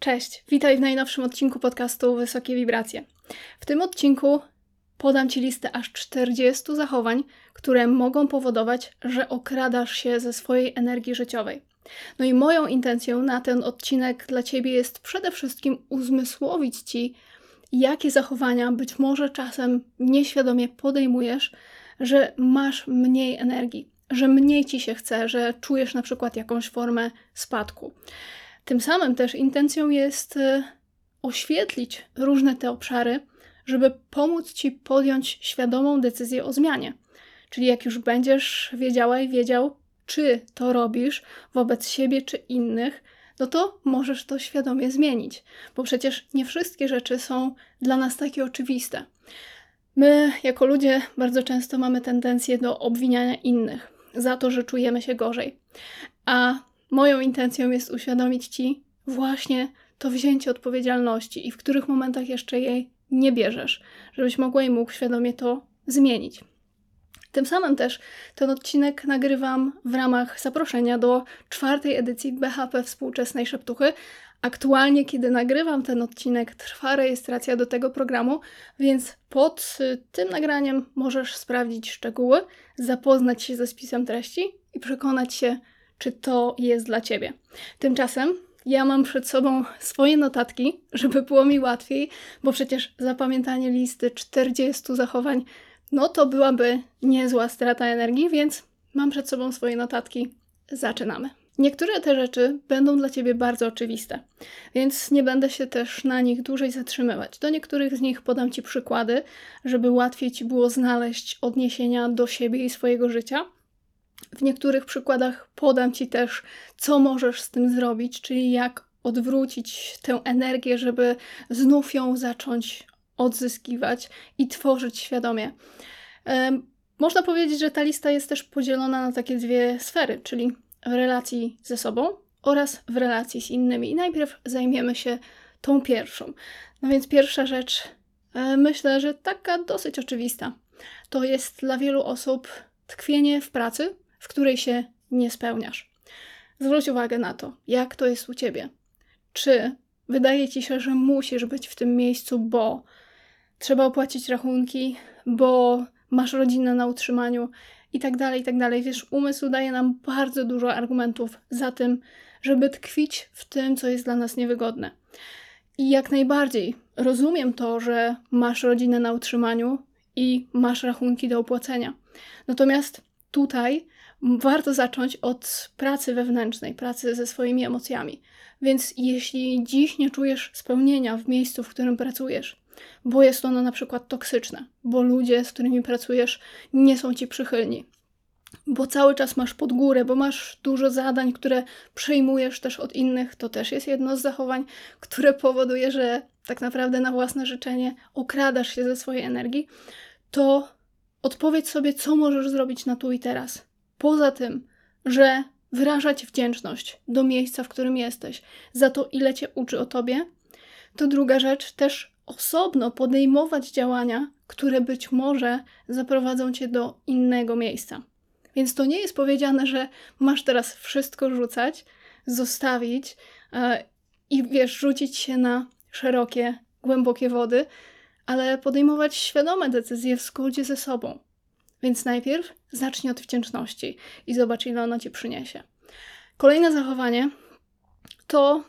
Cześć, witaj w najnowszym odcinku podcastu Wysokie Wibracje. W tym odcinku podam Ci listę aż 40 zachowań, które mogą powodować, że okradasz się ze swojej energii życiowej. No i moją intencją na ten odcinek dla Ciebie jest przede wszystkim uzmysłowić Ci, jakie zachowania być może czasem nieświadomie podejmujesz, że masz mniej energii, że mniej ci się chce, że czujesz na przykład jakąś formę spadku. Tym samym też intencją jest y, oświetlić różne te obszary, żeby pomóc ci podjąć świadomą decyzję o zmianie. Czyli jak już będziesz wiedziała i wiedział, czy to robisz wobec siebie czy innych, no to możesz to świadomie zmienić, bo przecież nie wszystkie rzeczy są dla nas takie oczywiste. My, jako ludzie, bardzo często mamy tendencję do obwiniania innych za to, że czujemy się gorzej. A moją intencją jest uświadomić ci właśnie to wzięcie odpowiedzialności i w których momentach jeszcze jej nie bierzesz, żebyś mogła i mógł świadomie to zmienić. Tym samym też ten odcinek nagrywam w ramach zaproszenia do czwartej edycji BHP Współczesnej Szeptuchy. Aktualnie, kiedy nagrywam ten odcinek, trwa rejestracja do tego programu, więc pod tym nagraniem możesz sprawdzić szczegóły, zapoznać się ze spisem treści i przekonać się, czy to jest dla Ciebie. Tymczasem ja mam przed sobą swoje notatki, żeby było mi łatwiej, bo przecież zapamiętanie listy 40 zachowań no to byłaby niezła strata energii, więc mam przed sobą swoje notatki. Zaczynamy. Niektóre te rzeczy będą dla Ciebie bardzo oczywiste, więc nie będę się też na nich dłużej zatrzymywać. Do niektórych z nich podam Ci przykłady, żeby łatwiej Ci było znaleźć odniesienia do siebie i swojego życia. W niektórych przykładach podam Ci też, co możesz z tym zrobić, czyli jak odwrócić tę energię, żeby znów ją zacząć odzyskiwać i tworzyć świadomie. Można powiedzieć, że ta lista jest też podzielona na takie dwie sfery, czyli w relacji ze sobą oraz w relacji z innymi. I najpierw zajmiemy się tą pierwszą. No więc pierwsza rzecz, e, myślę, że taka dosyć oczywista, to jest dla wielu osób tkwienie w pracy, w której się nie spełniasz. Zwróć uwagę na to, jak to jest u ciebie. Czy wydaje ci się, że musisz być w tym miejscu, bo trzeba opłacić rachunki, bo masz rodzinę na utrzymaniu i tak dalej, i tak dalej. Wiesz, umysł daje nam bardzo dużo argumentów za tym, żeby tkwić w tym, co jest dla nas niewygodne. I jak najbardziej rozumiem to, że masz rodzinę na utrzymaniu i masz rachunki do opłacenia. Natomiast tutaj warto zacząć od pracy wewnętrznej, pracy ze swoimi emocjami. Więc jeśli dziś nie czujesz spełnienia w miejscu, w którym pracujesz, bo jest ono na przykład toksyczne, bo ludzie, z którymi pracujesz, nie są ci przychylni, bo cały czas masz pod górę, bo masz dużo zadań, które przejmujesz też od innych, to też jest jedno z zachowań, które powoduje, że tak naprawdę na własne życzenie okradasz się ze swojej energii, to odpowiedz sobie, co możesz zrobić na tu i teraz. Poza tym, że wyrażać wdzięczność do miejsca, w którym jesteś, za to, ile cię uczy o tobie, to druga rzecz, też osobno podejmować działania, które być może zaprowadzą cię do innego miejsca. Więc to nie jest powiedziane, że masz teraz wszystko rzucać, zostawić yy, i wiesz, rzucić się na szerokie, głębokie wody, ale podejmować świadome decyzje w zgodzie ze sobą. Więc najpierw zacznij od wdzięczności i zobacz, ile ona ci przyniesie. Kolejne zachowanie to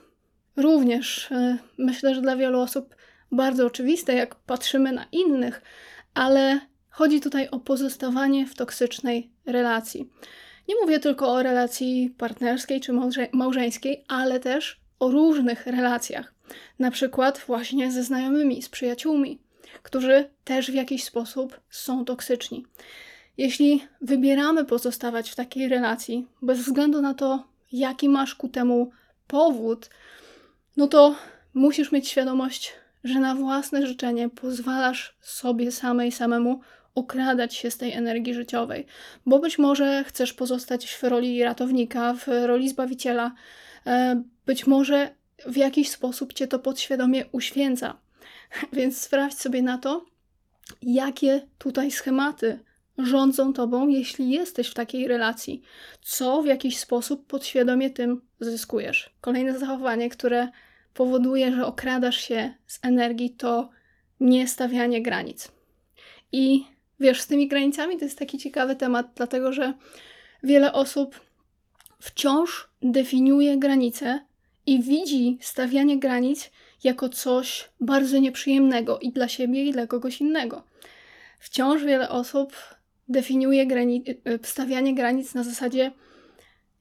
również yy, myślę, że dla wielu osób bardzo oczywiste, jak patrzymy na innych, ale chodzi tutaj o pozostawanie w toksycznej relacji. Nie mówię tylko o relacji partnerskiej czy małżeńskiej, ale też o różnych relacjach. Na przykład właśnie ze znajomymi, z przyjaciółmi, którzy też w jakiś sposób są toksyczni. Jeśli wybieramy pozostawać w takiej relacji, bez względu na to, jaki masz ku temu powód, no to musisz mieć świadomość, że na własne życzenie pozwalasz sobie samej samemu okradać się z tej energii życiowej, bo być może chcesz pozostać w roli ratownika, w roli zbawiciela, e, być może w jakiś sposób cię to podświadomie uświęca. Więc sprawdź sobie na to, jakie tutaj schematy rządzą tobą, jeśli jesteś w takiej relacji, co w jakiś sposób podświadomie tym zyskujesz. Kolejne zachowanie, które powoduje, że okradasz się z energii, to niestawianie granic. I wiesz, z tymi granicami to jest taki ciekawy temat, dlatego że wiele osób wciąż definiuje granice i widzi stawianie granic jako coś bardzo nieprzyjemnego i dla siebie, i dla kogoś innego. Wciąż wiele osób definiuje grani- y, stawianie granic na zasadzie: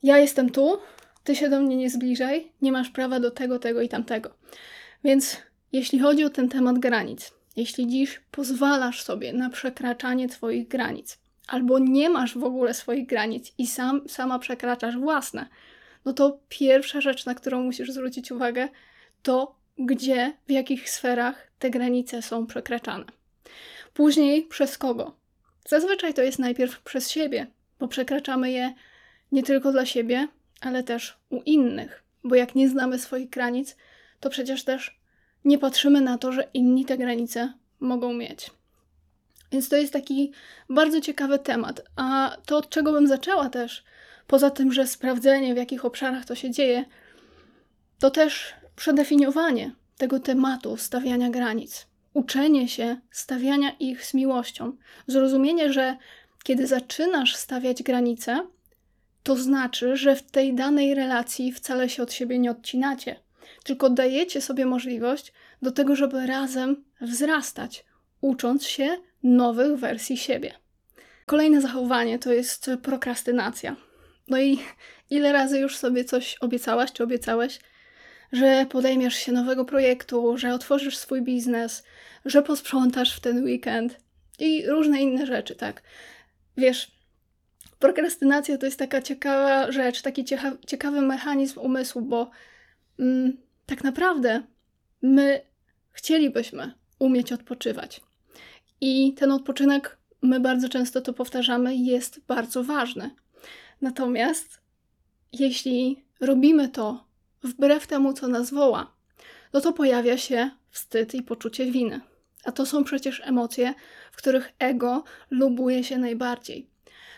Ja jestem tu, ty się do mnie nie zbliżaj, nie masz prawa do tego, tego i tamtego. Więc jeśli chodzi o ten temat granic, jeśli dziś pozwalasz sobie na przekraczanie Twoich granic, albo nie masz w ogóle swoich granic i sam, sama przekraczasz własne, no to pierwsza rzecz, na którą musisz zwrócić uwagę, to gdzie, w jakich sferach te granice są przekraczane. Później przez kogo? Zazwyczaj to jest najpierw przez siebie, bo przekraczamy je nie tylko dla siebie, ale też u innych, bo jak nie znamy swoich granic, to przecież też nie patrzymy na to, że inni te granice mogą mieć. Więc to jest taki bardzo ciekawy temat. A to, od czego bym zaczęła też, poza tym, że sprawdzenie, w jakich obszarach to się dzieje, to też przedefiniowanie tego tematu stawiania granic, uczenie się stawiania ich z miłością, zrozumienie, że kiedy zaczynasz stawiać granice, to znaczy, że w tej danej relacji wcale się od siebie nie odcinacie, tylko dajecie sobie możliwość do tego, żeby razem wzrastać, ucząc się nowych wersji siebie. Kolejne zachowanie to jest prokrastynacja. No i ile razy już sobie coś obiecałaś czy obiecałeś, że podejmiesz się nowego projektu, że otworzysz swój biznes, że posprzątasz w ten weekend i różne inne rzeczy, tak? Wiesz, prokrastynacja to jest taka ciekawa rzecz, taki ciekawy mechanizm umysłu, bo mm, tak naprawdę my chcielibyśmy umieć odpoczywać. I ten odpoczynek, my bardzo często to powtarzamy, jest bardzo ważny. Natomiast jeśli robimy to wbrew temu, co nas woła, no to pojawia się wstyd i poczucie winy. A to są przecież emocje, w których ego lubuje się najbardziej.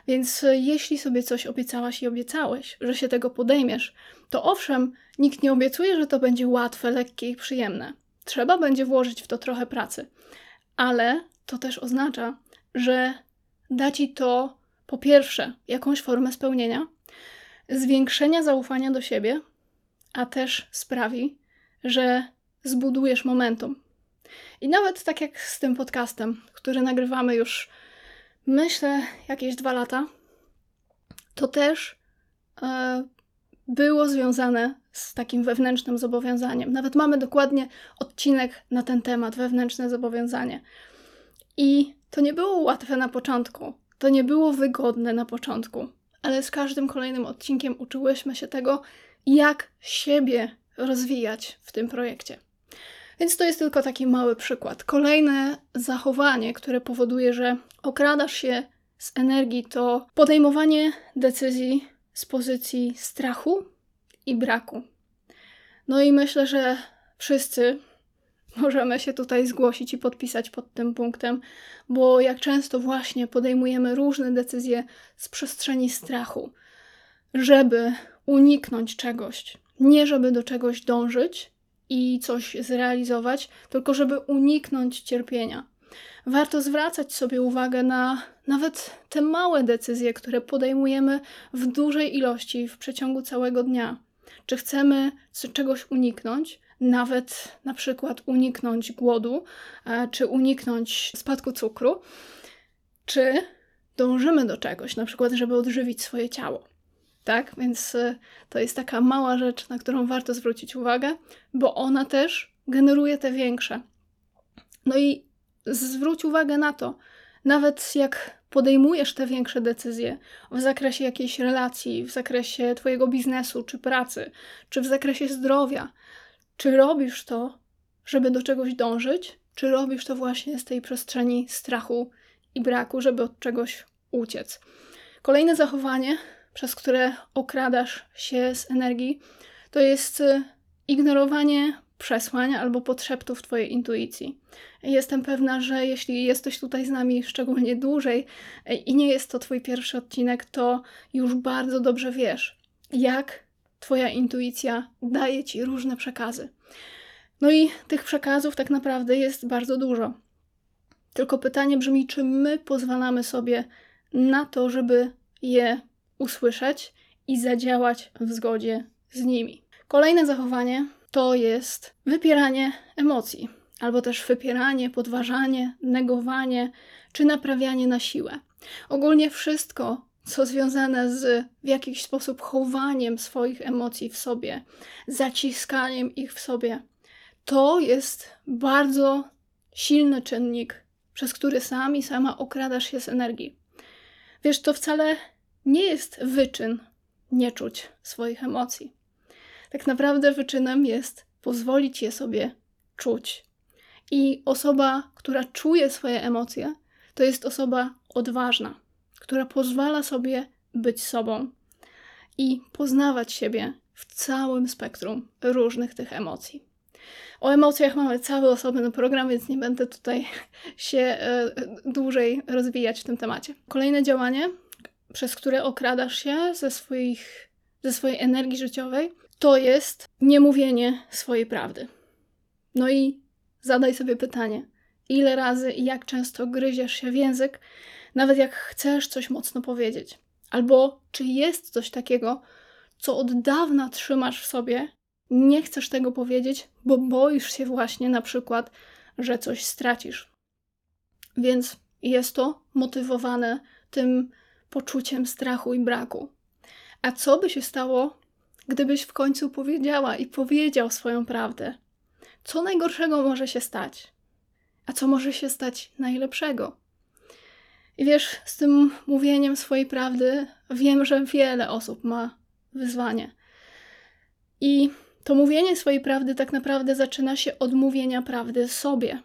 Więc jeśli sobie coś obiecałaś i obiecałeś, że się tego podejmiesz, to owszem, nikt nie obiecuje, że to będzie łatwe, lekkie i przyjemne. Trzeba będzie włożyć w to trochę pracy, ale to też oznacza, że da ci to po pierwsze jakąś formę spełnienia, zwiększenia zaufania do siebie, a też sprawi, że zbudujesz momentum. I nawet tak jak z tym podcastem, który nagrywamy już, myślę, jakieś dwa lata, to też e, było związane z takim wewnętrznym zobowiązaniem. Nawet mamy dokładnie odcinek na ten temat wewnętrzne zobowiązanie. I to nie było łatwe na początku, to nie było wygodne na początku, ale z każdym kolejnym odcinkiem uczyłyśmy się tego, jak siebie rozwijać w tym projekcie. Więc to jest tylko taki mały przykład. Kolejne zachowanie, które powoduje, że okradasz się z energii, to podejmowanie decyzji z pozycji strachu i braku. No i myślę, że wszyscy możemy się tutaj zgłosić i podpisać pod tym punktem, bo jak często właśnie podejmujemy różne decyzje z przestrzeni strachu, żeby uniknąć czegoś, nie żeby do czegoś dążyć i coś zrealizować, tylko żeby uniknąć cierpienia. Warto zwracać sobie uwagę na nawet te małe decyzje, które podejmujemy w dużej ilości w przeciągu całego dnia. Czy chcemy czegoś uniknąć, nawet na przykład uniknąć głodu, e, czy uniknąć spadku cukru, czy dążymy do czegoś, na przykład, żeby odżywić swoje ciało. Tak, więc e, to jest taka mała rzecz, na którą warto zwrócić uwagę, bo ona też generuje te większe. No i zwróć uwagę na to, nawet jak podejmujesz te większe decyzje w zakresie jakiejś relacji, w zakresie Twojego biznesu czy pracy, czy w zakresie zdrowia, czy robisz to, żeby do czegoś dążyć, czy robisz to właśnie z tej przestrzeni strachu i braku, żeby od czegoś uciec. Kolejne zachowanie, przez które okradasz się z energii, to jest y, ignorowanie przesłań albo podszeptów Twojej intuicji. Jestem pewna, że jeśli jesteś tutaj z nami szczególnie dłużej y, i nie jest to Twój pierwszy odcinek, to już bardzo dobrze wiesz, jak Twoja intuicja daje Ci różne przekazy. No i tych przekazów tak naprawdę jest bardzo dużo. Tylko pytanie brzmi, czy my pozwalamy sobie na to, żeby je usłyszeć i zadziałać w zgodzie z nimi. Kolejne zachowanie to jest wypieranie emocji, albo też wypieranie, podważanie, negowanie czy naprawianie na siłę. Ogólnie wszystko, co związane z w jakiś sposób chowaniem swoich emocji w sobie, zaciskaniem ich w sobie, to jest bardzo silny czynnik, przez który sam i sama okradasz się z energii. Wiesz, to wcale nie jest wyczyn nie czuć swoich emocji. Tak naprawdę wyczynem jest pozwolić je sobie czuć. I osoba, która czuje swoje emocje, to jest osoba odważna, która pozwala sobie być sobą i poznawać siebie w całym spektrum różnych tych emocji. O emocjach mamy cały osobny program, więc nie będę tutaj się e, dłużej rozwijać w tym temacie. Kolejne działanie, przez które okradasz się ze, swoich, ze swojej energii życiowej, to jest niemówienie swojej prawdy. No i zadaj sobie pytanie, ile razy i jak często gryziesz się w język, nawet jak chcesz coś mocno powiedzieć. Albo czy jest coś takiego, co od dawna trzymasz w sobie, nie chcesz tego powiedzieć, bo boisz się właśnie na przykład, że coś stracisz. Więc jest to motywowane tym poczuciem strachu i braku. A co by się stało, gdybyś w końcu powiedziała i powiedział swoją prawdę? Co najgorszego może się stać? A co może się stać najlepszego? I wiesz, z tym mówieniem swojej prawdy wiem, że wiele osób ma wyzwanie. I to mówienie swojej prawdy tak naprawdę zaczyna się od mówienia prawdy sobie.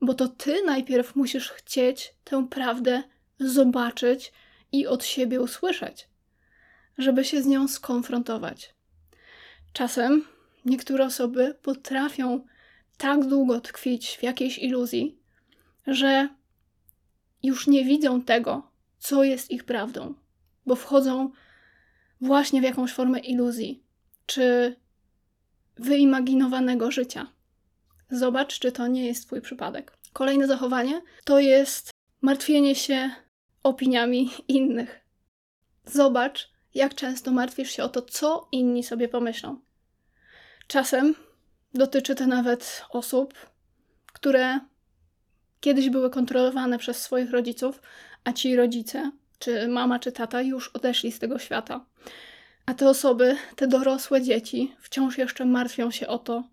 Bo to ty najpierw musisz chcieć tę prawdę zobaczyć i od siebie usłyszeć, żeby się z nią skonfrontować. Czasem niektóre osoby potrafią tak długo tkwić w jakiejś iluzji, że już nie widzą tego, co jest ich prawdą, bo wchodzą właśnie w jakąś formę iluzji czy wyimaginowanego życia. Zobacz, czy to nie jest Twój przypadek. Kolejne zachowanie to jest martwienie się opiniami innych. Zobacz, jak często martwisz się o to, co inni sobie pomyślą. Czasem dotyczy to nawet osób, które kiedyś były kontrolowane przez swoich rodziców, a ci rodzice, czy mama, czy tata, już odeszli z tego świata. A te osoby, te dorosłe dzieci, wciąż jeszcze martwią się o to,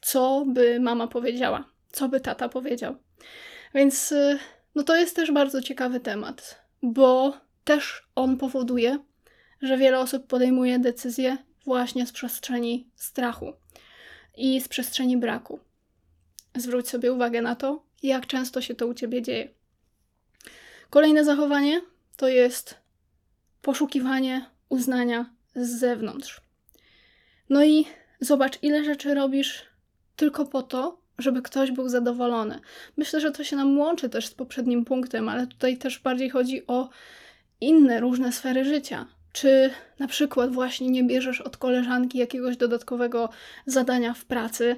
co by mama powiedziała, co by tata powiedział. Więc y, no to jest też bardzo ciekawy temat, bo też on powoduje, że wiele osób podejmuje decyzje właśnie z przestrzeni strachu i z przestrzeni braku. Zwróć sobie uwagę na to, jak często się to u ciebie dzieje. Kolejne zachowanie to jest poszukiwanie uznania z zewnątrz. No i zobacz, ile rzeczy robisz tylko po to, żeby ktoś był zadowolony. Myślę, że to się nam łączy też z poprzednim punktem, ale tutaj też bardziej chodzi o inne różne sfery życia. Czy na przykład właśnie nie bierzesz od koleżanki jakiegoś dodatkowego zadania w pracy,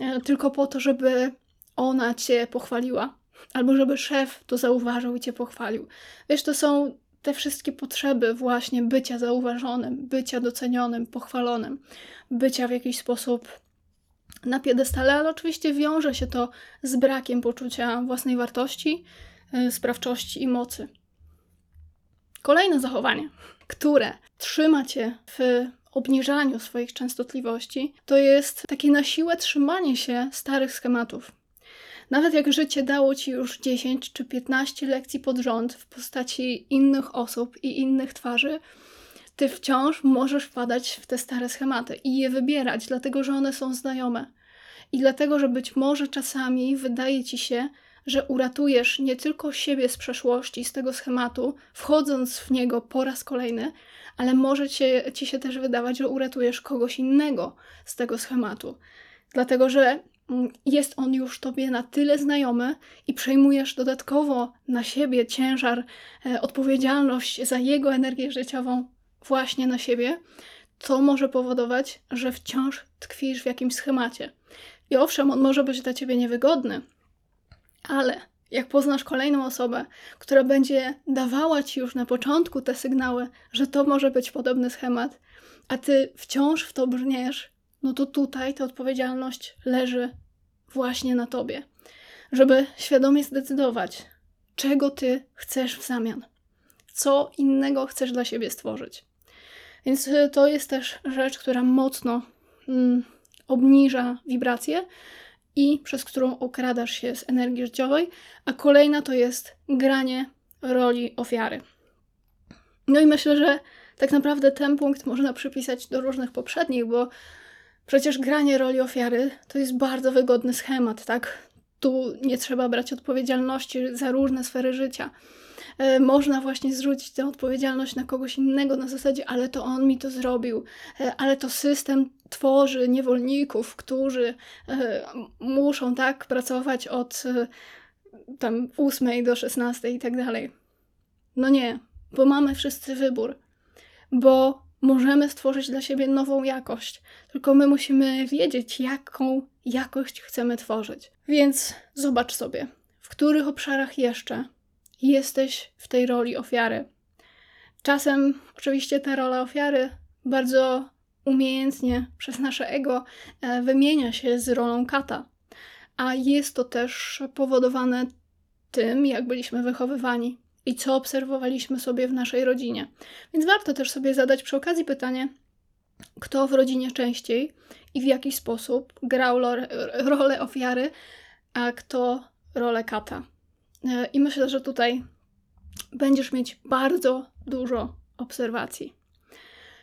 e, tylko po to, żeby ona cię pochwaliła, albo żeby szef to zauważył i cię pochwalił. Wiesz, to są te wszystkie potrzeby właśnie bycia zauważonym, bycia docenionym, pochwalonym, bycia w jakiś sposób na piedestale, ale oczywiście wiąże się to z brakiem poczucia własnej wartości, y, sprawczości i mocy. Kolejne zachowanie, które trzyma cię w obniżaniu swoich częstotliwości, to jest takie na siłę trzymanie się starych schematów. Nawet jak życie dało ci już 10 czy 15 lekcji pod rząd w postaci innych osób i innych twarzy, ty wciąż możesz wpadać w te stare schematy i je wybierać, dlatego że one są znajome. I dlatego, że być może czasami wydaje ci się, że uratujesz nie tylko siebie z przeszłości, z tego schematu, wchodząc w niego po raz kolejny, ale może ci się też wydawać, że uratujesz kogoś innego z tego schematu. Dlatego, że mm, jest on już tobie na tyle znajomy i przejmujesz dodatkowo na siebie ciężar, e, odpowiedzialność za jego energię życiową właśnie na siebie, to może powodować, że wciąż tkwisz w jakimś schemacie. I owszem, on może być dla ciebie niewygodny, ale jak poznasz kolejną osobę, która będzie dawała ci już na początku te sygnały, że to może być podobny schemat, a ty wciąż w to brniesz, no to tutaj ta odpowiedzialność leży właśnie na tobie, żeby świadomie zdecydować, czego ty chcesz w zamian, co innego chcesz dla siebie stworzyć. Więc y, to jest też rzecz, która mocno mm, obniża wibracje i przez którą okradasz się z energii życiowej, a kolejna to jest granie roli ofiary. No i myślę, że tak naprawdę ten punkt można przypisać do różnych poprzednich, bo przecież granie roli ofiary to jest bardzo wygodny schemat, tak? Tu nie trzeba brać odpowiedzialności za różne sfery życia. E, można właśnie zrzucić tę odpowiedzialność na kogoś innego na zasadzie, ale to on mi to zrobił, e, ale to system tworzy niewolników, którzy e, muszą tak pracować od tam 8 do 16 i tak dalej. No nie, bo mamy wszyscy wybór, bo możemy stworzyć dla siebie nową jakość, tylko my musimy wiedzieć, jaką jakość chcemy tworzyć. Więc zobacz sobie, w których obszarach jeszcze jesteś w tej roli ofiary. Czasem, oczywiście, ta rola ofiary bardzo umiejętnie przez nasze ego e, wymienia się z rolą kata, a jest to też powodowane tym, jak byliśmy wychowywani i co obserwowaliśmy sobie w naszej rodzinie. Więc warto też sobie zadać przy okazji pytanie, kto w rodzinie częściej i w jaki sposób grał rolę ofiary, a kto rolę kata. E, I myślę, że tutaj będziesz mieć bardzo dużo obserwacji.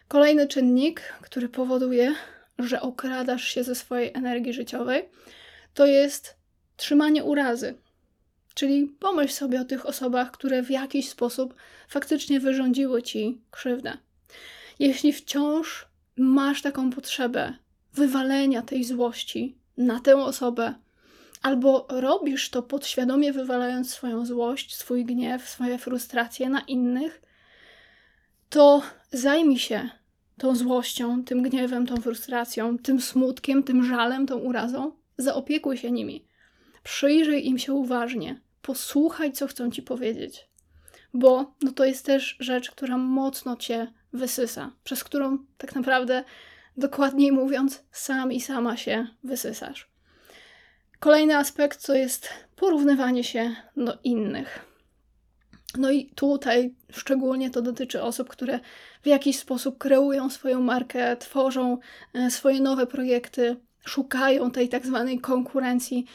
Kolejny czynnik, który powoduje, że okradasz się ze swojej energii życiowej, to jest trzymanie urazy. Czyli pomyśl sobie o tych osobach, które w jakiś sposób faktycznie wyrządziły ci krzywdę. Jeśli wciąż masz taką potrzebę wywalenia tej złości na tę osobę, albo robisz to podświadomie, wywalając swoją złość, swój gniew, swoje frustracje na innych, to zajmij się tą złością, tym gniewem, tą frustracją, tym smutkiem, tym żalem, tą urazą. Zaopiekuj się nimi. Przyjrzyj im się uważnie. Posłuchaj, co chcą ci powiedzieć. Bo no to jest też rzecz, która mocno cię wysysa, przez którą tak naprawdę, dokładniej mówiąc, sam i sama się wysysasz. Kolejny aspekt to jest porównywanie się do innych. No i tutaj szczególnie to dotyczy osób, które w jakiś sposób kreują swoją markę, tworzą e, swoje nowe projekty, szukają tej tak zwanej konkurencji,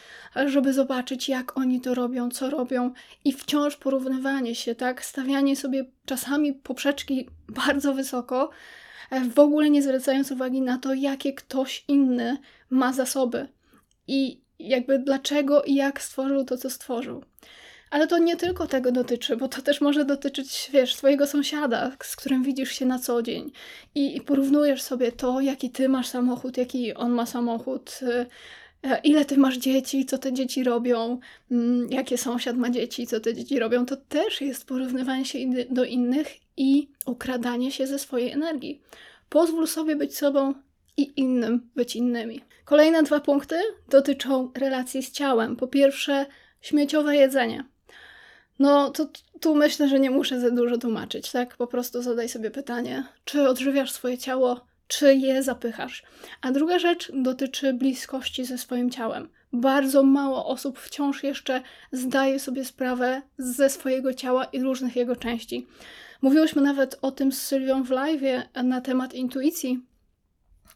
żeby zobaczyć, jak oni to robią, co robią, i wciąż porównywanie się, tak, stawianie sobie czasami poprzeczki bardzo wysoko, e, w ogóle nie zwracając uwagi na to, jakie ktoś inny ma zasoby. I jakby dlaczego i jak stworzył to, co stworzył. Ale to nie tylko tego dotyczy, bo to też może dotyczyć, wiesz, twojego sąsiada, z którym widzisz się na co dzień i, i porównujesz sobie to, jaki ty masz samochód, jaki on ma samochód, e, ile ty masz dzieci, co te dzieci robią, mm, jakie sąsiad ma dzieci, co te dzieci robią. To też jest porównywanie się do innych i ukradanie się ze swojej energii. Pozwól sobie być sobą i innym być innymi. Kolejne dwa punkty dotyczą relacji z ciałem. Po pierwsze, śmieciowe jedzenie. No, to tu myślę, że nie muszę za dużo tłumaczyć, tak? Po prostu zadaj sobie pytanie, czy odżywiasz swoje ciało, czy je zapychasz. A druga rzecz dotyczy bliskości ze swoim ciałem. Bardzo mało osób wciąż jeszcze zdaje sobie sprawę ze swojego ciała i różnych jego części. Mówiłyśmy nawet o tym z Sylwią w live na temat intuicji,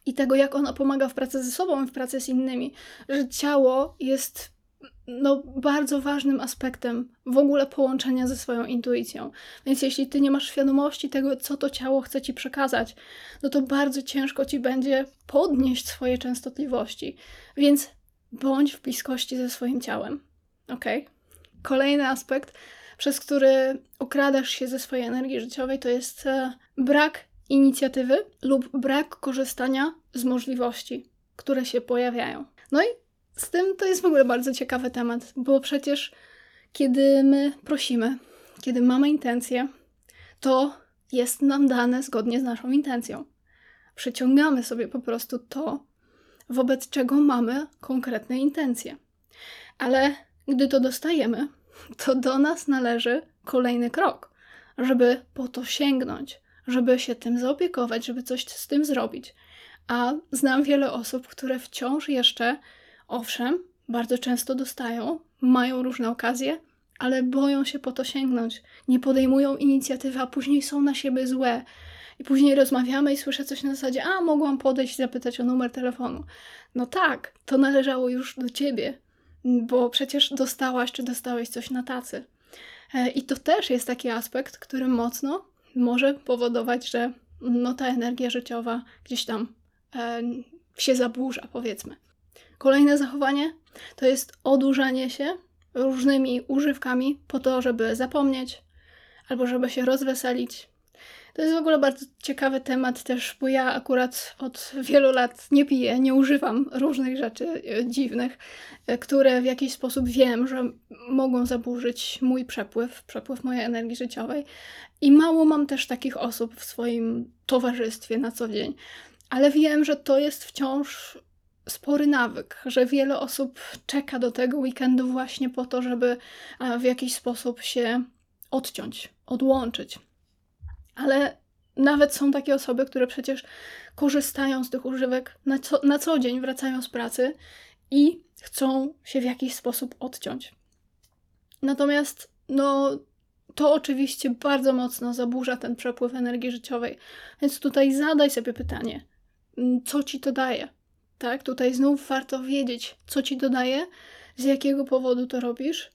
i tego, jak ona pomaga w pracy ze sobą i w pracy z innymi, że ciało jest no, bardzo ważnym aspektem w ogóle połączenia ze swoją intuicją. Więc jeśli ty nie masz świadomości tego, co to ciało chce ci przekazać, no to bardzo ciężko ci będzie podnieść swoje częstotliwości. Więc bądź w bliskości ze swoim ciałem. Ok? Kolejny aspekt, przez który okradasz się ze swojej energii życiowej, to jest e, brak inicjatywy lub brak korzystania z możliwości, które się pojawiają. No i z tym to jest w ogóle bardzo ciekawy temat, bo przecież kiedy my prosimy, kiedy mamy intencję, to jest nam dane zgodnie z naszą intencją. Przyciągamy sobie po prostu to, wobec czego mamy konkretne intencje. Ale gdy to dostajemy, to do nas należy kolejny krok, żeby po to sięgnąć, żeby się tym zaopiekować, żeby coś z tym zrobić. A znam wiele osób, które wciąż jeszcze, owszem, bardzo często dostają, mają różne okazje, ale boją się po to sięgnąć, nie podejmują inicjatywy, a później są na siebie złe. I później rozmawiamy i słyszę coś na zasadzie: A, mogłam podejść i zapytać o numer telefonu. No tak, to należało już do ciebie, bo przecież dostałaś czy dostałeś coś na tacy. E, I to też jest taki aspekt, który mocno może powodować, że no, ta energia życiowa gdzieś tam e, się zaburza, powiedzmy. Kolejne zachowanie to jest odurzanie się różnymi używkami po to, żeby zapomnieć albo żeby się rozweselić. To jest w ogóle bardzo ciekawy temat też, bo ja akurat od wielu lat nie piję, nie używam różnych rzeczy e, dziwnych, e, które w jakiś sposób wiem, że mogą zaburzyć mój przepływ, przepływ mojej energii życiowej. I mało mam też takich osób w swoim towarzystwie na co dzień. Ale wiem, że to jest wciąż spory nawyk, że wiele osób czeka do tego weekendu właśnie po to, żeby w jakiś sposób się odciąć, odłączyć. Ale nawet są takie osoby, które przecież korzystają z tych używek na co, na co dzień, wracają z pracy i chcą się w jakiś sposób odciąć. Natomiast, no, to oczywiście bardzo mocno zaburza ten przepływ energii życiowej. Więc tutaj zadaj sobie pytanie, co ci to daje? Tak, tutaj znów warto wiedzieć, co ci dodaje, z jakiego powodu to robisz,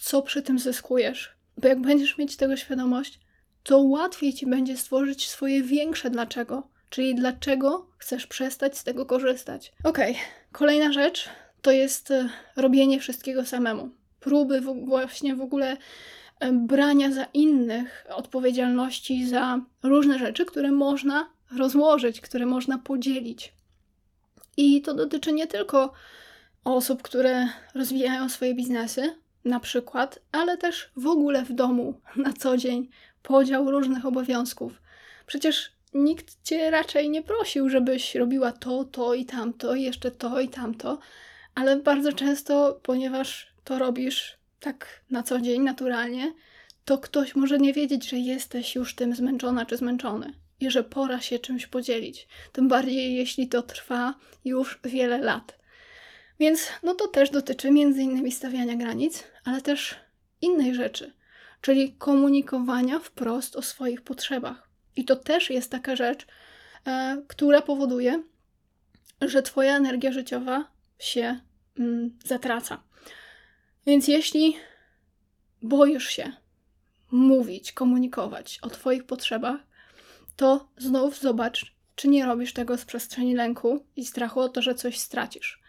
co przy tym zyskujesz. Bo jak będziesz mieć tego świadomość, to łatwiej ci będzie stworzyć swoje większe dlaczego, czyli dlaczego chcesz przestać z tego korzystać. Ok, kolejna rzecz to jest e, robienie wszystkiego samemu. Próby w, właśnie w ogóle e, brania za innych odpowiedzialności za różne rzeczy, które można rozłożyć, które można podzielić. I to dotyczy nie tylko osób, które rozwijają swoje biznesy, na przykład, ale też w ogóle w domu na co dzień podział różnych obowiązków. Przecież nikt cię raczej nie prosił, żebyś robiła to, to i tamto, i jeszcze to i tamto, ale bardzo często, ponieważ to robisz tak na co dzień, naturalnie, to ktoś może nie wiedzieć, że jesteś już tym zmęczona czy zmęczony i że pora się czymś podzielić. Tym bardziej, jeśli to trwa już wiele lat. Więc no to też dotyczy między innymi stawiania granic, ale też innej rzeczy, czyli komunikowania wprost o swoich potrzebach. I to też jest taka rzecz, e, która powoduje, że Twoja energia życiowa się mm, zatraca. Więc jeśli boisz się mówić, komunikować o Twoich potrzebach, to znów zobacz, czy nie robisz tego z przestrzeni lęku i strachu o to, że coś stracisz.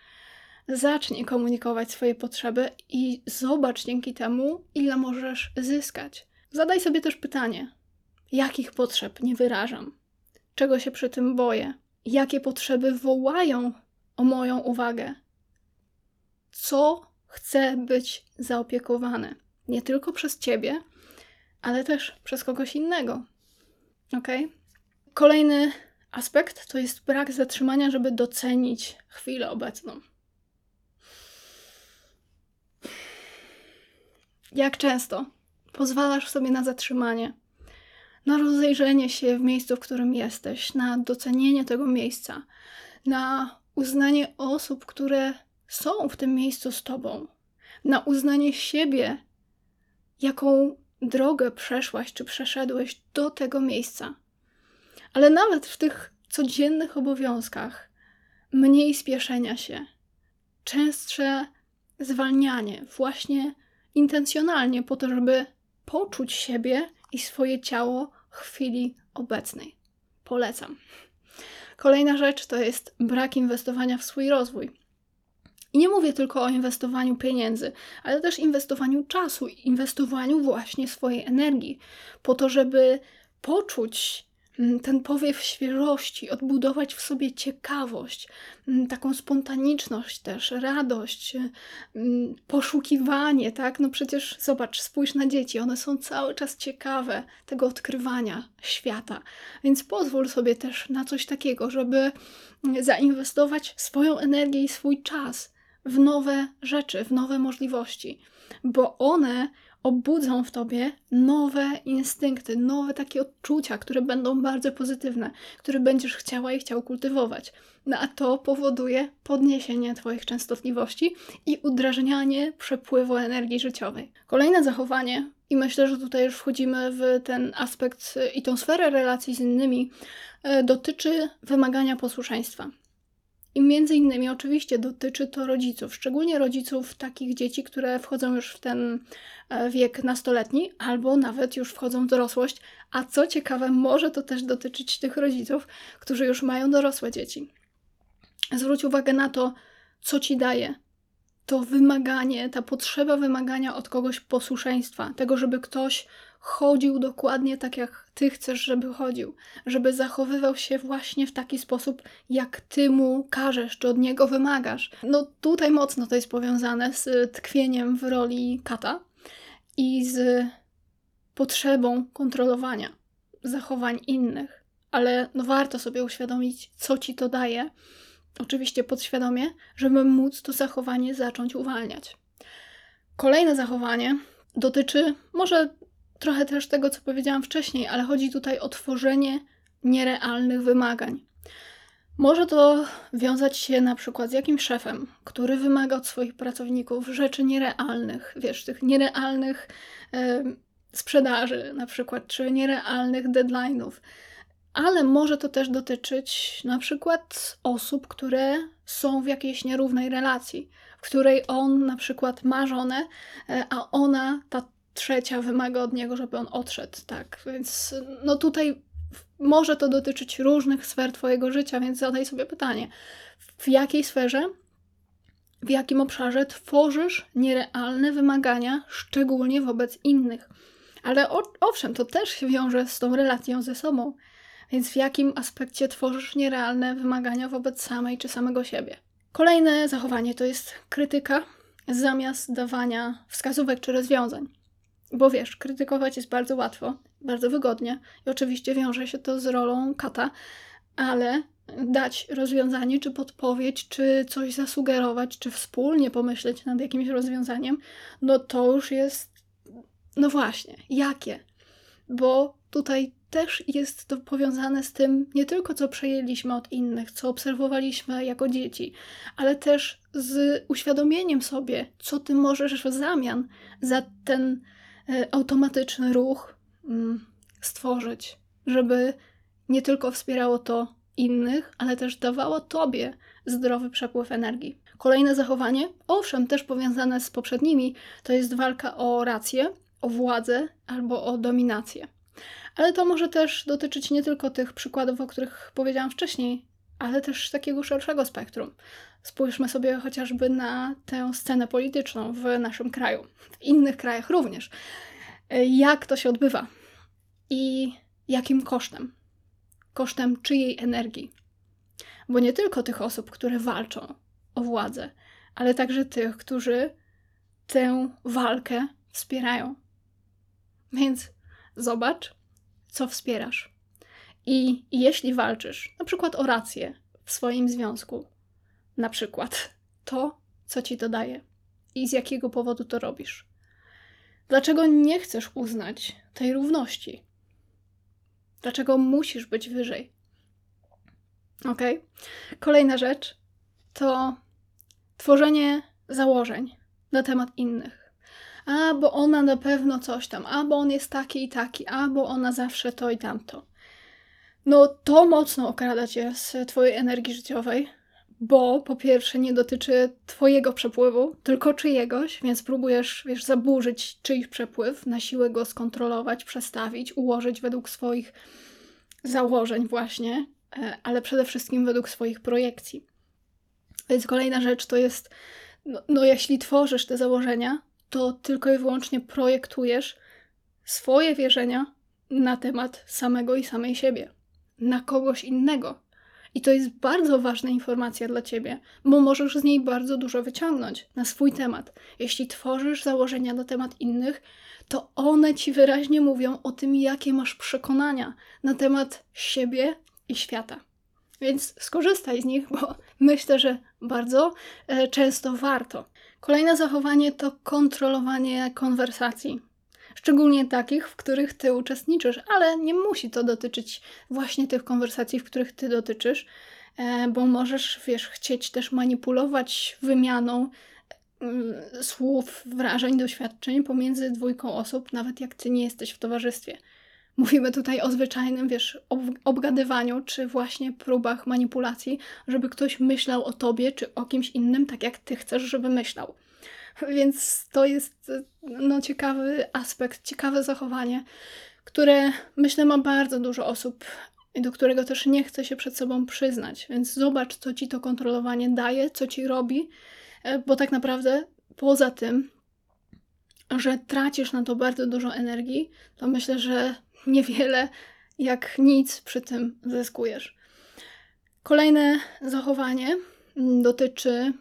Zacznij komunikować swoje potrzeby i zobacz dzięki temu, ile możesz zyskać. Zadaj sobie też pytanie: jakich potrzeb nie wyrażam? Czego się przy tym boję? Jakie potrzeby wołają o moją uwagę? Co chce być zaopiekowane? Nie tylko przez ciebie, ale też przez kogoś innego. Ok? Kolejny aspekt to jest brak zatrzymania, żeby docenić chwilę obecną. Jak często pozwalasz sobie na zatrzymanie, na rozejrzenie się w miejscu, w którym jesteś, na docenienie tego miejsca, na uznanie osób, które są w tym miejscu z tobą, na uznanie siebie, jaką drogę przeszłaś czy przeszedłeś do tego miejsca. Ale nawet w tych codziennych obowiązkach mniej spieszenia się, częstsze zwalnianie, właśnie intencjonalnie, po to, żeby poczuć siebie i swoje ciało w chwili obecnej. Polecam. Kolejna rzecz to jest brak inwestowania w swój rozwój. I nie mówię tylko o inwestowaniu pieniędzy, ale też inwestowaniu czasu, inwestowaniu właśnie swojej energii, po to, żeby poczuć, ten powiew świeżości, odbudować w sobie ciekawość, mm, taką spontaniczność też, radość, mm, poszukiwanie, tak? No przecież zobacz, spójrz na dzieci, one są cały czas ciekawe tego odkrywania świata, więc pozwól sobie też na coś takiego, żeby zainwestować swoją energię i swój czas w nowe rzeczy, w nowe możliwości, bo one obudzą w tobie nowe instynkty, nowe takie odczucia, które będą bardzo pozytywne, które będziesz chciała i chciał kultywować. No a to powoduje podniesienie Twoich częstotliwości i udrażnianie przepływu energii życiowej. Kolejne zachowanie, i myślę, że tutaj już wchodzimy w ten aspekt i tą sferę relacji z innymi, e, dotyczy wymagania posłuszeństwa. I między innymi oczywiście dotyczy to rodziców, szczególnie rodziców takich dzieci, które wchodzą już w ten e, wiek nastoletni, albo nawet już wchodzą w dorosłość, a co ciekawe, może to też dotyczyć tych rodziców, którzy już mają dorosłe dzieci. Zwróć uwagę na to, co ci daje to wymaganie, ta potrzeba wymagania od kogoś posłuszeństwa, tego, żeby ktoś chodził dokładnie tak, jak ty chcesz, żeby chodził, żeby zachowywał się właśnie w taki sposób, jak ty mu każesz, czy od niego wymagasz. No tutaj mocno to jest powiązane z tkwieniem w roli kata i z potrzebą kontrolowania zachowań innych. Ale no warto sobie uświadomić, co ci to daje, oczywiście podświadomie, żeby móc to zachowanie zacząć uwalniać. Kolejne zachowanie dotyczy może trochę też tego, co powiedziałam wcześniej, ale chodzi tutaj o tworzenie nierealnych wymagań. Może to wiązać się na przykład z jakimś szefem, który wymaga od swoich pracowników rzeczy nierealnych, wiesz, tych nierealnych e, sprzedaży, na przykład, czy nierealnych deadline'ów. Ale może to też dotyczyć na przykład osób, które są w jakiejś nierównej relacji, w której on na przykład ma żonę, e, a ona, ta trzecia wymaga od niego, żeby on odszedł, tak? Więc no tutaj może to dotyczyć różnych sfer Twojego życia, więc zadaj sobie pytanie, w jakiej sferze, w jakim obszarze tworzysz nierealne wymagania, szczególnie wobec innych. Ale o, owszem, to też się wiąże z tą relacją ze sobą, więc w jakim aspekcie tworzysz nierealne wymagania wobec samej czy samego siebie. Kolejne zachowanie to jest krytyka zamiast dawania wskazówek czy rozwiązań. Bo wiesz, krytykować jest bardzo łatwo, bardzo wygodnie i oczywiście wiąże się to z rolą kata, ale dać rozwiązanie, czy podpowiedź, czy coś zasugerować, czy wspólnie pomyśleć nad jakimś rozwiązaniem, no to już jest. No właśnie, jakie? Bo tutaj też jest to powiązane z tym nie tylko co przejęliśmy od innych, co obserwowaliśmy jako dzieci, ale też z uświadomieniem sobie, co ty możesz w zamian za ten E, automatyczny ruch mm, stworzyć, żeby nie tylko wspierało to innych, ale też dawało tobie zdrowy przepływ energii. Kolejne zachowanie, owszem, też powiązane z poprzednimi, to jest walka o rację, o władzę albo o dominację. Ale to może też dotyczyć nie tylko tych przykładów, o których powiedziałam wcześniej, ale też takiego szerszego spektrum. Spójrzmy sobie chociażby na tę scenę polityczną w naszym kraju, w innych krajach również. Jak to się odbywa i jakim kosztem? Kosztem czyjej energii? Bo nie tylko tych osób, które walczą o władzę, ale także tych, którzy tę walkę wspierają. Więc zobacz, co wspierasz. I jeśli walczysz, na przykład o rację w swoim związku, na przykład to, co ci to daje i z jakiego powodu to robisz. Dlaczego nie chcesz uznać tej równości? Dlaczego musisz być wyżej? Ok. Kolejna rzecz to tworzenie założeń na temat innych. A, bo ona na pewno coś tam, a, bo on jest taki i taki, a, bo ona zawsze to i tamto. No, to mocno okrada cię z twojej energii życiowej, bo po pierwsze nie dotyczy twojego przepływu, tylko czyjegoś, więc próbujesz, wiesz, zaburzyć czyjś przepływ, na siłę go skontrolować, przestawić, ułożyć według swoich założeń właśnie, e, ale przede wszystkim według swoich projekcji. Więc kolejna rzecz to jest, no, no jeśli tworzysz te założenia, to tylko i wyłącznie projektujesz swoje wierzenia na temat samego i samej siebie. na kogoś innego. I to jest bardzo ważna informacja dla ciebie, bo możesz z niej bardzo dużo wyciągnąć na swój temat. Jeśli tworzysz założenia na temat innych, to one ci wyraźnie mówią o tym, jakie masz przekonania na temat siebie i świata. Więc skorzystaj z nich, bo myślę, że bardzo e, często warto. Kolejne zachowanie to kontrolowanie konwersacji. Szczególnie takich, w których ty uczestniczysz, ale nie musi to dotyczyć właśnie tych konwersacji, w których ty dotyczysz, e, bo możesz, wiesz, chcieć też manipulować wymianą mm, słów, wrażeń, doświadczeń pomiędzy dwójką osób, nawet jak ty nie jesteś w towarzystwie. Mówimy tutaj o zwyczajnym, wiesz, obgadywaniu, czy właśnie próbach manipulacji, żeby ktoś myślał o tobie, czy o kimś innym, tak jak ty chcesz, żeby myślał. Więc to jest no, ciekawy aspekt, ciekawe zachowanie, które myślę ma bardzo dużo osób i do którego też nie chce się przed sobą przyznać. Więc zobacz, co ci to kontrolowanie daje, co ci robi, e, bo tak naprawdę poza tym, że tracisz na to bardzo dużo energii, to myślę, że niewiele jak nic przy tym zyskujesz. Kolejne zachowanie dotyczy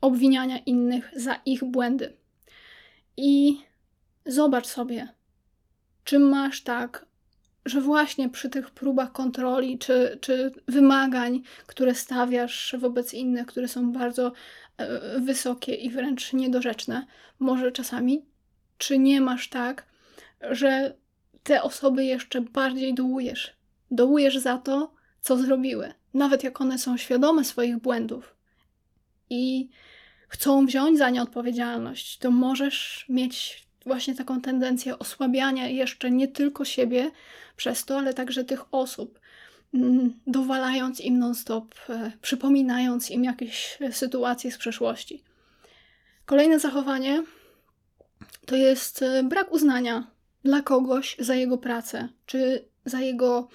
obwiniania innych za ich błędy. I zobacz sobie, czy masz tak, że właśnie przy tych próbach kontroli czy, czy wymagań, które stawiasz wobec innych, które są bardzo e, wysokie i wręcz niedorzeczne, może czasami, czy nie masz tak, że te osoby jeszcze bardziej dołujesz. Dołujesz za to, co zrobiły, nawet jak one są świadome swoich błędów i chcą wziąć za nie odpowiedzialność, to możesz mieć właśnie taką tendencję osłabiania jeszcze nie tylko siebie przez to, ale także tych osób, mm, dowalając im non-stop, e, przypominając im jakieś sytuacje z przeszłości. Kolejne zachowanie to jest e, brak uznania dla kogoś za jego pracę, czy za jego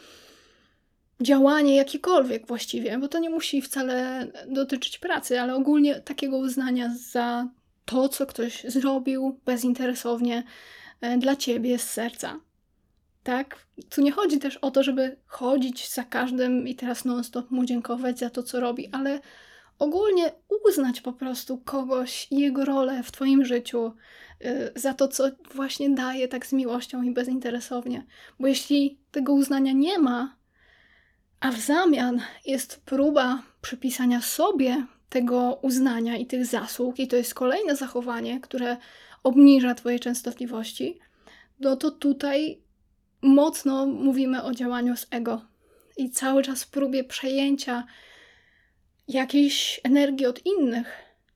działanie jakiekolwiek właściwie, bo to nie musi wcale dotyczyć pracy, ale ogólnie takiego uznania za to, co ktoś zrobił bezinteresownie e, dla ciebie z serca. Tak? Tu nie chodzi też o to, żeby chodzić za każdym i teraz non-stop mu dziękować za to, co robi, ale ogólnie uznać po prostu kogoś i jego rolę w Twoim życiu, y, za to, co właśnie daje tak z miłością i bezinteresownie. Bo jeśli tego uznania nie ma, a w zamian jest próba przypisania sobie tego uznania i tych zasług, i to jest kolejne zachowanie, które obniża Twoje częstotliwości, no to tutaj mocno mówimy o działaniu z ego i cały czas próbie przejęcia jakiejś energii od innych,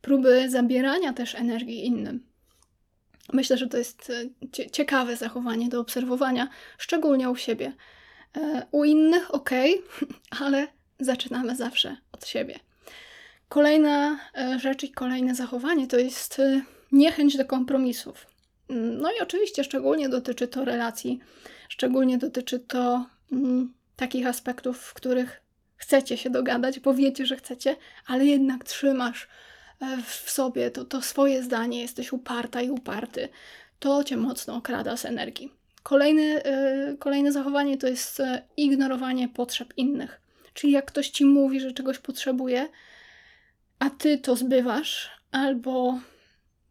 próby zabierania też energii innym. Myślę, że to jest e, ciekawe zachowanie do obserwowania, szczególnie u siebie. E, u innych ok, ale zaczynamy zawsze od siebie. Kolejna e, rzecz i kolejne zachowanie to jest niechęć do kompromisów. Mm, no i oczywiście szczególnie dotyczy to relacji, szczególnie dotyczy to mm, takich aspektów, w których chcecie się dogadać, bo wiecie, że chcecie, ale jednak trzymasz e, w sobie to, to swoje zdanie, jesteś uparta i uparty, to cię mocno okrada z energii. Kolejny, yy, kolejne zachowanie to jest e, ignorowanie potrzeb innych. Czyli jak ktoś ci mówi, że czegoś potrzebuje, a ty to zbywasz, albo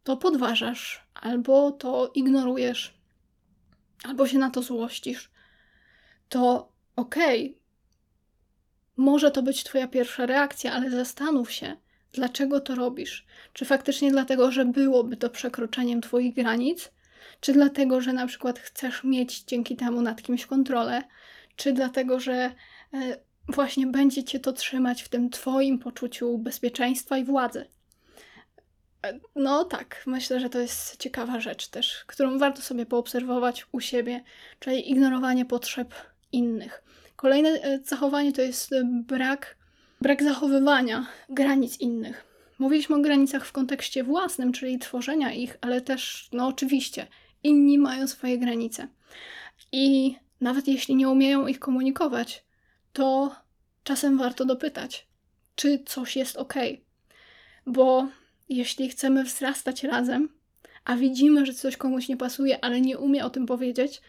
to podważasz, albo to ignorujesz, albo się na to złościsz, to okej, okay, może to być Twoja pierwsza reakcja, ale zastanów się, dlaczego to robisz. Czy faktycznie dlatego, że byłoby to przekroczeniem Twoich granic, czy dlatego, że na przykład chcesz mieć dzięki temu nad kimś kontrolę, czy dlatego, że e, właśnie będzie cię to trzymać w tym Twoim poczuciu bezpieczeństwa i władzy. E, no tak, myślę, że to jest ciekawa rzecz też, którą warto sobie poobserwować u siebie, czyli ignorowanie potrzeb innych. Kolejne e, zachowanie to jest e, brak, brak zachowywania granic innych. Mówiliśmy o granicach w kontekście własnym, czyli tworzenia ich, ale też, no oczywiście, inni mają swoje granice. I nawet jeśli nie umieją ich komunikować, to czasem warto dopytać, czy coś jest ok. Bo jeśli chcemy wzrastać razem, a widzimy, że coś komuś nie pasuje, ale nie umie o tym powiedzieć,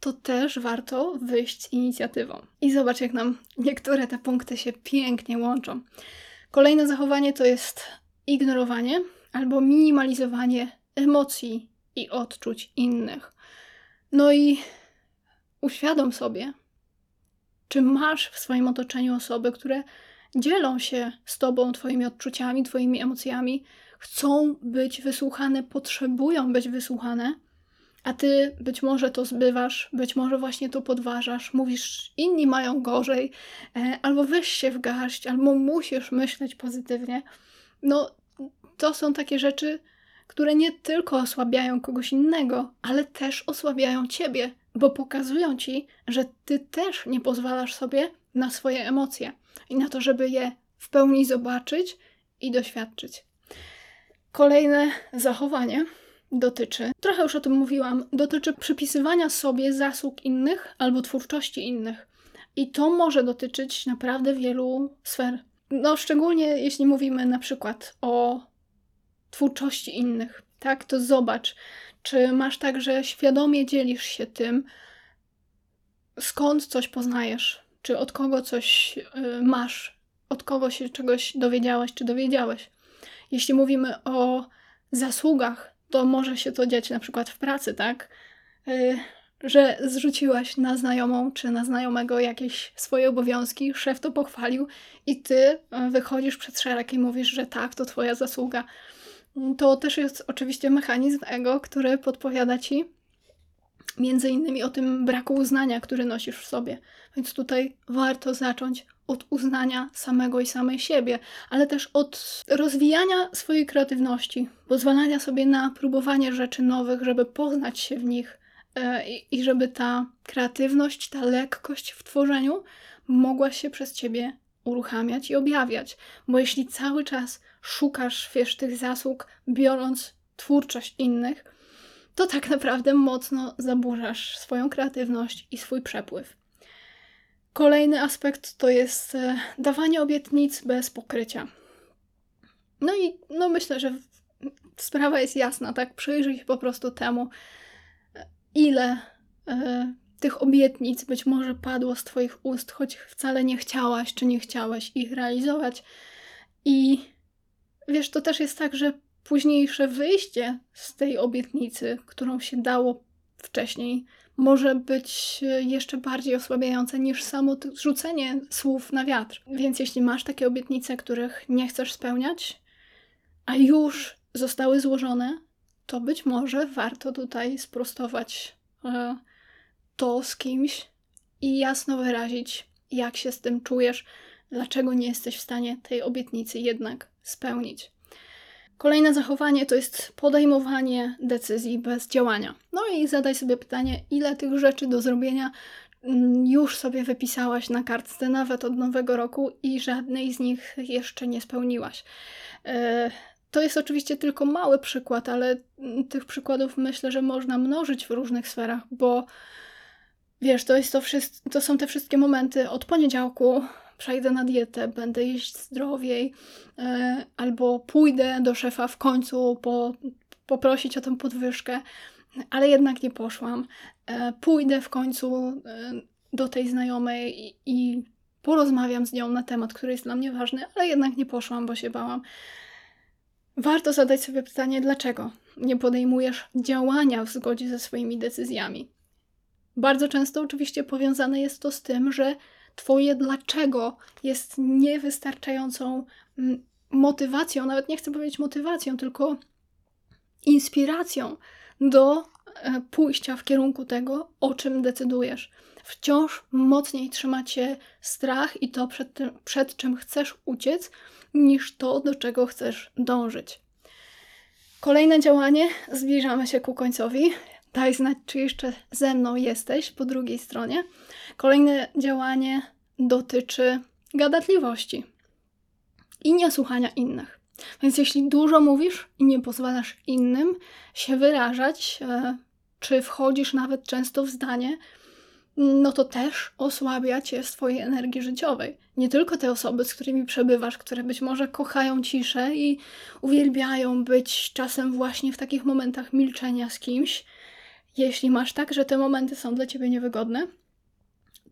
to też warto wyjść z inicjatywą. I zobacz, jak nam niektóre te punkty się pięknie łączą. Kolejne zachowanie to jest ignorowanie albo minimalizowanie emocji i odczuć innych. No i uświadom sobie, czy masz w swoim otoczeniu osoby, które dzielą się z tobą Twoimi odczuciami, Twoimi emocjami, chcą być wysłuchane, potrzebują być wysłuchane, a Ty być może to zbywasz, być może właśnie to podważasz, mówisz, inni mają gorzej, e, albo weź się w garść, albo musisz myśleć pozytywnie. No, to są takie rzeczy, które nie tylko osłabiają kogoś innego, ale też osłabiają ciebie, bo pokazują ci, że ty też nie pozwalasz sobie na swoje emocje i na to, żeby je w pełni zobaczyć i doświadczyć. Kolejne zachowanie dotyczy, trochę już o tym mówiłam, dotyczy przypisywania sobie zasług innych albo twórczości innych. I to może dotyczyć naprawdę wielu sfer. No, szczególnie jeśli mówimy na przykład o twórczości innych, tak? To zobacz, czy masz tak, że świadomie dzielisz się tym, skąd coś poznajesz, czy od kogo coś y, masz, od kogo się czegoś dowiedziałaś, czy dowiedziałeś. Jeśli mówimy o zasługach, to może się to dziać na przykład w pracy, tak? Y, że zrzuciłaś na znajomą czy na znajomego jakieś swoje obowiązki, szef to pochwalił i ty y, wychodzisz przed szereg i mówisz, że tak, to twoja zasługa. To też jest oczywiście mechanizm ego, który podpowiada ci między innymi o tym braku uznania, który nosisz w sobie. Więc tutaj warto zacząć od uznania samego i samej siebie, ale też od rozwijania swojej kreatywności, pozwalania sobie na próbowanie rzeczy nowych, żeby poznać się w nich e, i żeby ta kreatywność, ta lekkość w tworzeniu mogła się przez ciebie uruchamiać i objawiać. Bo jeśli cały czas szukasz, wiesz, tych zasług, biorąc twórczość innych, to tak naprawdę mocno zaburzasz swoją kreatywność i swój przepływ. Kolejny aspekt to jest e, dawanie obietnic bez pokrycia. No i no myślę, że sprawa jest jasna, tak? Przyjrzyj się po prostu temu, ile e, tych obietnic być może padło z Twoich ust, choć wcale nie chciałaś czy nie chciałeś ich realizować. I wiesz, to też jest tak, że późniejsze wyjście z tej obietnicy, którą się dało wcześniej, może być jeszcze bardziej osłabiające niż samo rzucenie słów na wiatr. Więc jeśli masz takie obietnice, których nie chcesz spełniać, a już zostały złożone, to być może warto tutaj sprostować e, to z kimś i jasno wyrazić, jak się z tym czujesz, dlaczego nie jesteś w stanie tej obietnicy jednak spełnić. Kolejne zachowanie to jest podejmowanie decyzji bez działania. No i zadaj sobie pytanie, ile tych rzeczy do zrobienia mm, już sobie wypisałaś na kartce, nawet od nowego roku, i żadnej z nich jeszcze nie spełniłaś. E, to jest oczywiście tylko mały przykład, ale mm, tych przykładów myślę, że można mnożyć w różnych sferach, bo wiesz, to, jest to, to są te wszystkie momenty od poniedziałku przejdę na dietę, będę jeść zdrowiej, e, albo pójdę do szefa w końcu po, poprosić o tę podwyżkę, ale jednak nie poszłam. E, pójdę w końcu e, do tej znajomej i, i porozmawiam z nią na temat, który jest dla mnie ważny, ale jednak nie poszłam, bo się bałam. Warto zadać sobie pytanie, dlaczego nie podejmujesz działania w zgodzie ze swoimi decyzjami. Bardzo często oczywiście powiązane jest to z tym, że Twoje dlaczego jest niewystarczającą mm, motywacją, nawet nie chcę powiedzieć motywacją, tylko inspiracją do e, pójścia w kierunku tego, o czym decydujesz. Wciąż mocniej trzyma cię strach i to, przed, tym, przed czym chcesz uciec, niż to, do czego chcesz dążyć. Kolejne działanie, zbliżamy się ku końcowi. Daj znać, czy jeszcze ze mną jesteś po drugiej stronie. Kolejne działanie dotyczy gadatliwości i niesłuchania innych. Więc jeśli dużo mówisz i nie pozwalasz innym się wyrażać, e, czy wchodzisz nawet często w zdanie, no to też osłabia cię w swojej energii życiowej. Nie tylko te osoby, z którymi przebywasz, które być może kochają ciszę i uwielbiają być czasem właśnie w takich momentach milczenia z kimś, Jeśli masz tak, że te momenty są dla ciebie niewygodne,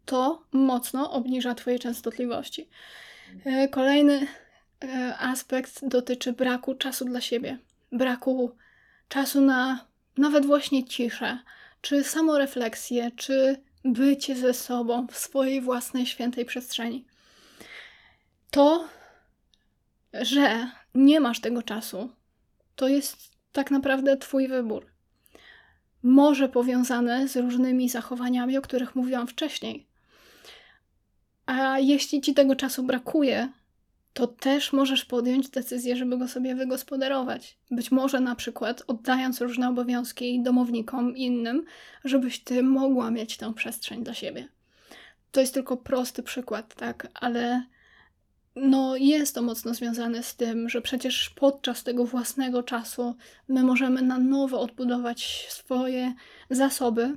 to mocno obniża twoje częstotliwości. E, kolejny e, aspekt dotyczy braku czasu dla siebie, braku czasu na nawet właśnie ciszę, czy samorefleksję, czy bycie ze sobą w swojej własnej świętej przestrzeni. To, że nie masz tego czasu, to jest tak naprawdę Twój wybór. Może powiązane z różnymi zachowaniami, o których mówiłam wcześniej. A jeśli ci tego czasu brakuje, to też możesz podjąć decyzję, żeby go sobie wygospodarować. Być może na przykład oddając różne obowiązki domownikom innym, żebyś ty mogła mieć tę przestrzeń dla siebie. To jest tylko prosty przykład, tak, ale no jest to mocno związane z tym, że przecież podczas tego własnego czasu my możemy na nowo odbudować swoje zasoby,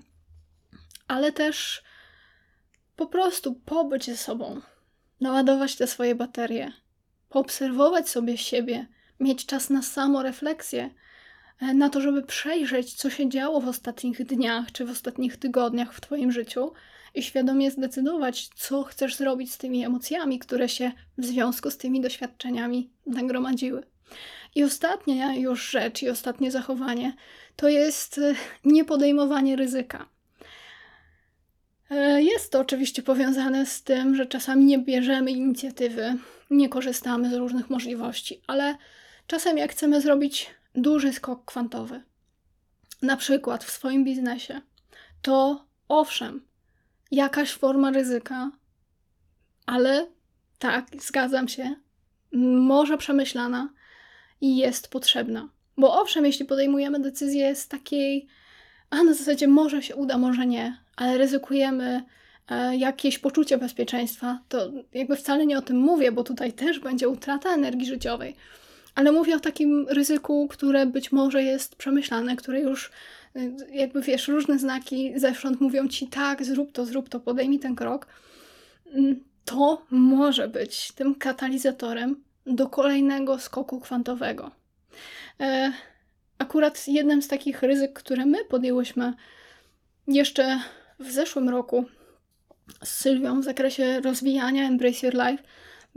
ale też po prostu pobyć ze sobą, naładować te swoje baterie, poobserwować sobie siebie, mieć czas na samorefleksję, e, na to, żeby przejrzeć, co się działo w ostatnich dniach czy w ostatnich tygodniach w Twoim życiu i świadomie zdecydować, co chcesz zrobić z tymi emocjami, które się w związku z tymi doświadczeniami nagromadziły. I ostatnia już rzecz i ostatnie zachowanie to jest e, niepodejmowanie ryzyka. E, jest to oczywiście powiązane z tym, że czasami nie bierzemy inicjatywy, nie korzystamy z różnych możliwości, ale czasem jak chcemy zrobić duży skok kwantowy, na przykład w swoim biznesie, to owszem, jakaś forma ryzyka, ale tak, zgadzam się, może przemyślana i jest potrzebna. Bo owszem, jeśli podejmujemy decyzję z takiej, a na zasadzie może się uda, może nie, ale ryzykujemy e, jakieś poczucie bezpieczeństwa, to jakby wcale nie o tym mówię, bo tutaj też będzie utrata energii życiowej. Ale mówię o takim ryzyku, które być może jest przemyślane, które już e, jakby wiesz, różne znaki zewsząd mówią ci tak, zrób to, zrób to, podejmij ten krok. Mm, to może być tym katalizatorem do kolejnego skoku kwantowego. E, akurat jednym z takich ryzyk, które my podjęłyśmy jeszcze w zeszłym roku z Sylwią w zakresie rozwijania Embrace Your Life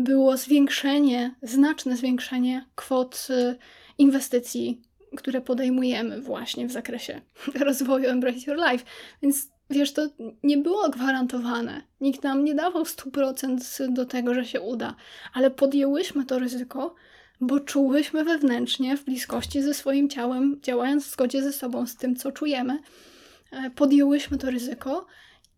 było zwiększenie, znaczne zwiększenie kwot y, inwestycji, które podejmujemy właśnie w zakresie rozwoju Embrace Your Life. Więc wiesz, to nie było gwarantowane. Nikt nam nie dawał 100% do tego, że się uda, ale podjęłyśmy to ryzyko, bo czułyśmy wewnętrznie w bliskości ze swoim ciałem, działając w zgodzie ze sobą, z tym, co czujemy, E, podjęłyśmy to ryzyko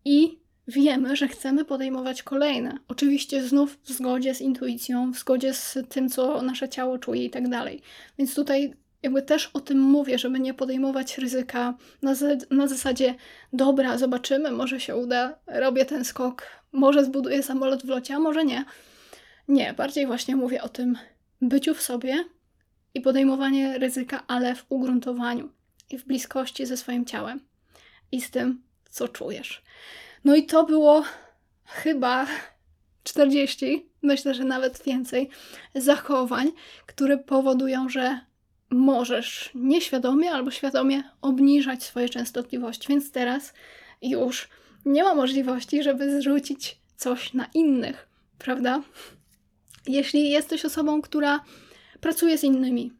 i wiemy, że chcemy podejmować kolejne. Oczywiście znów w zgodzie z intuicją, w zgodzie z tym, co nasze ciało czuje i tak dalej. Więc tutaj jakby też o tym mówię, żeby nie podejmować ryzyka na, na zasadzie dobra, zobaczymy, może się uda, robię ten skok, może zbuduję samolot w locie, a może nie. Nie, bardziej właśnie mówię o tym byciu w sobie i podejmowanie ryzyka, ale w ugruntowaniu i w bliskości ze swoim ciałem i z tym, co czujesz. No i to było chyba 40, myślę, że nawet więcej zachowań, które powodują, że możesz nieświadomie albo świadomie obniżać swoje częstotliwości. Więc teraz już nie ma możliwości, żeby zrzucić coś na innych, prawda? Jeśli jesteś osobą, która pracuje z innymi,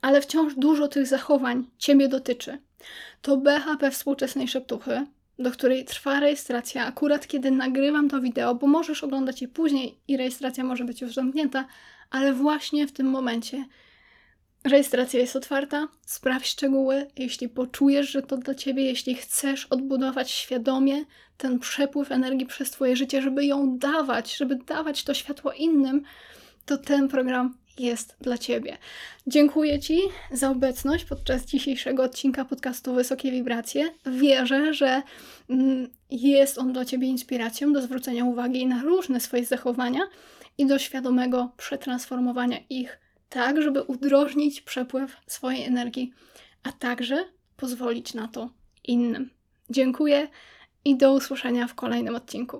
ale wciąż dużo tych zachowań ciebie dotyczy, to BHP współczesnej szeptuchy, do której trwa rejestracja akurat kiedy nagrywam to wideo, bo możesz oglądać je później i rejestracja może być już zamknięta, ale właśnie w tym momencie rejestracja jest otwarta. Sprawdź szczegóły, jeśli poczujesz, że to dla ciebie, jeśli chcesz odbudować świadomie ten przepływ energii przez twoje życie, żeby ją dawać, żeby dawać to światło innym, to ten program jest dla Ciebie. Dziękuję Ci za obecność podczas dzisiejszego odcinka podcastu Wysokie Wibracje. Wierzę, że mm, jest on dla Ciebie inspiracją do zwrócenia uwagi na różne swoje zachowania i do świadomego przetransformowania ich tak, żeby udrożnić przepływ swojej energii, a także pozwolić na to innym. Dziękuję i do usłyszenia w kolejnym odcinku.